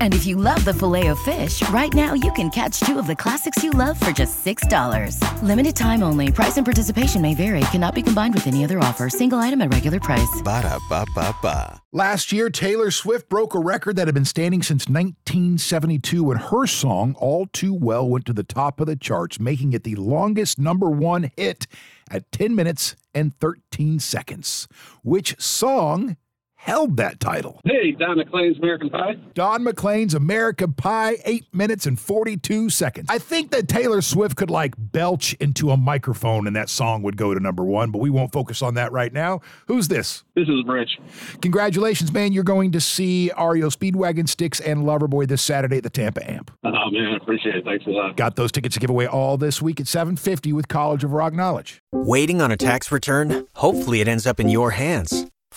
And if you love the Filet-O-Fish, right now you can catch two of the classics you love for just $6. Limited time only. Price and participation may vary. Cannot be combined with any other offer. Single item at regular price. Ba da ba ba ba. Last year, Taylor Swift broke a record that had been standing since 1972 when her song, All Too Well, went to the top of the charts, making it the longest number one hit at 10 minutes and 13 seconds. Which song held that title? Hey, Don McLean's American Pie. Don McLean's American Pie, 8 minutes and 42 seconds. I think that Taylor Swift could like belch into a microphone and that song would go to number one, but we won't focus on that right now. Who's this? This is Rich. Congratulations, man. You're going to see REO Speedwagon Styx and Loverboy this Saturday at the Tampa Amp. Oh, man, I appreciate it. Thanks a lot. Got those tickets to give away all this week at 750 with College of Rock Knowledge. Waiting on a tax return? Hopefully it ends up in your hands.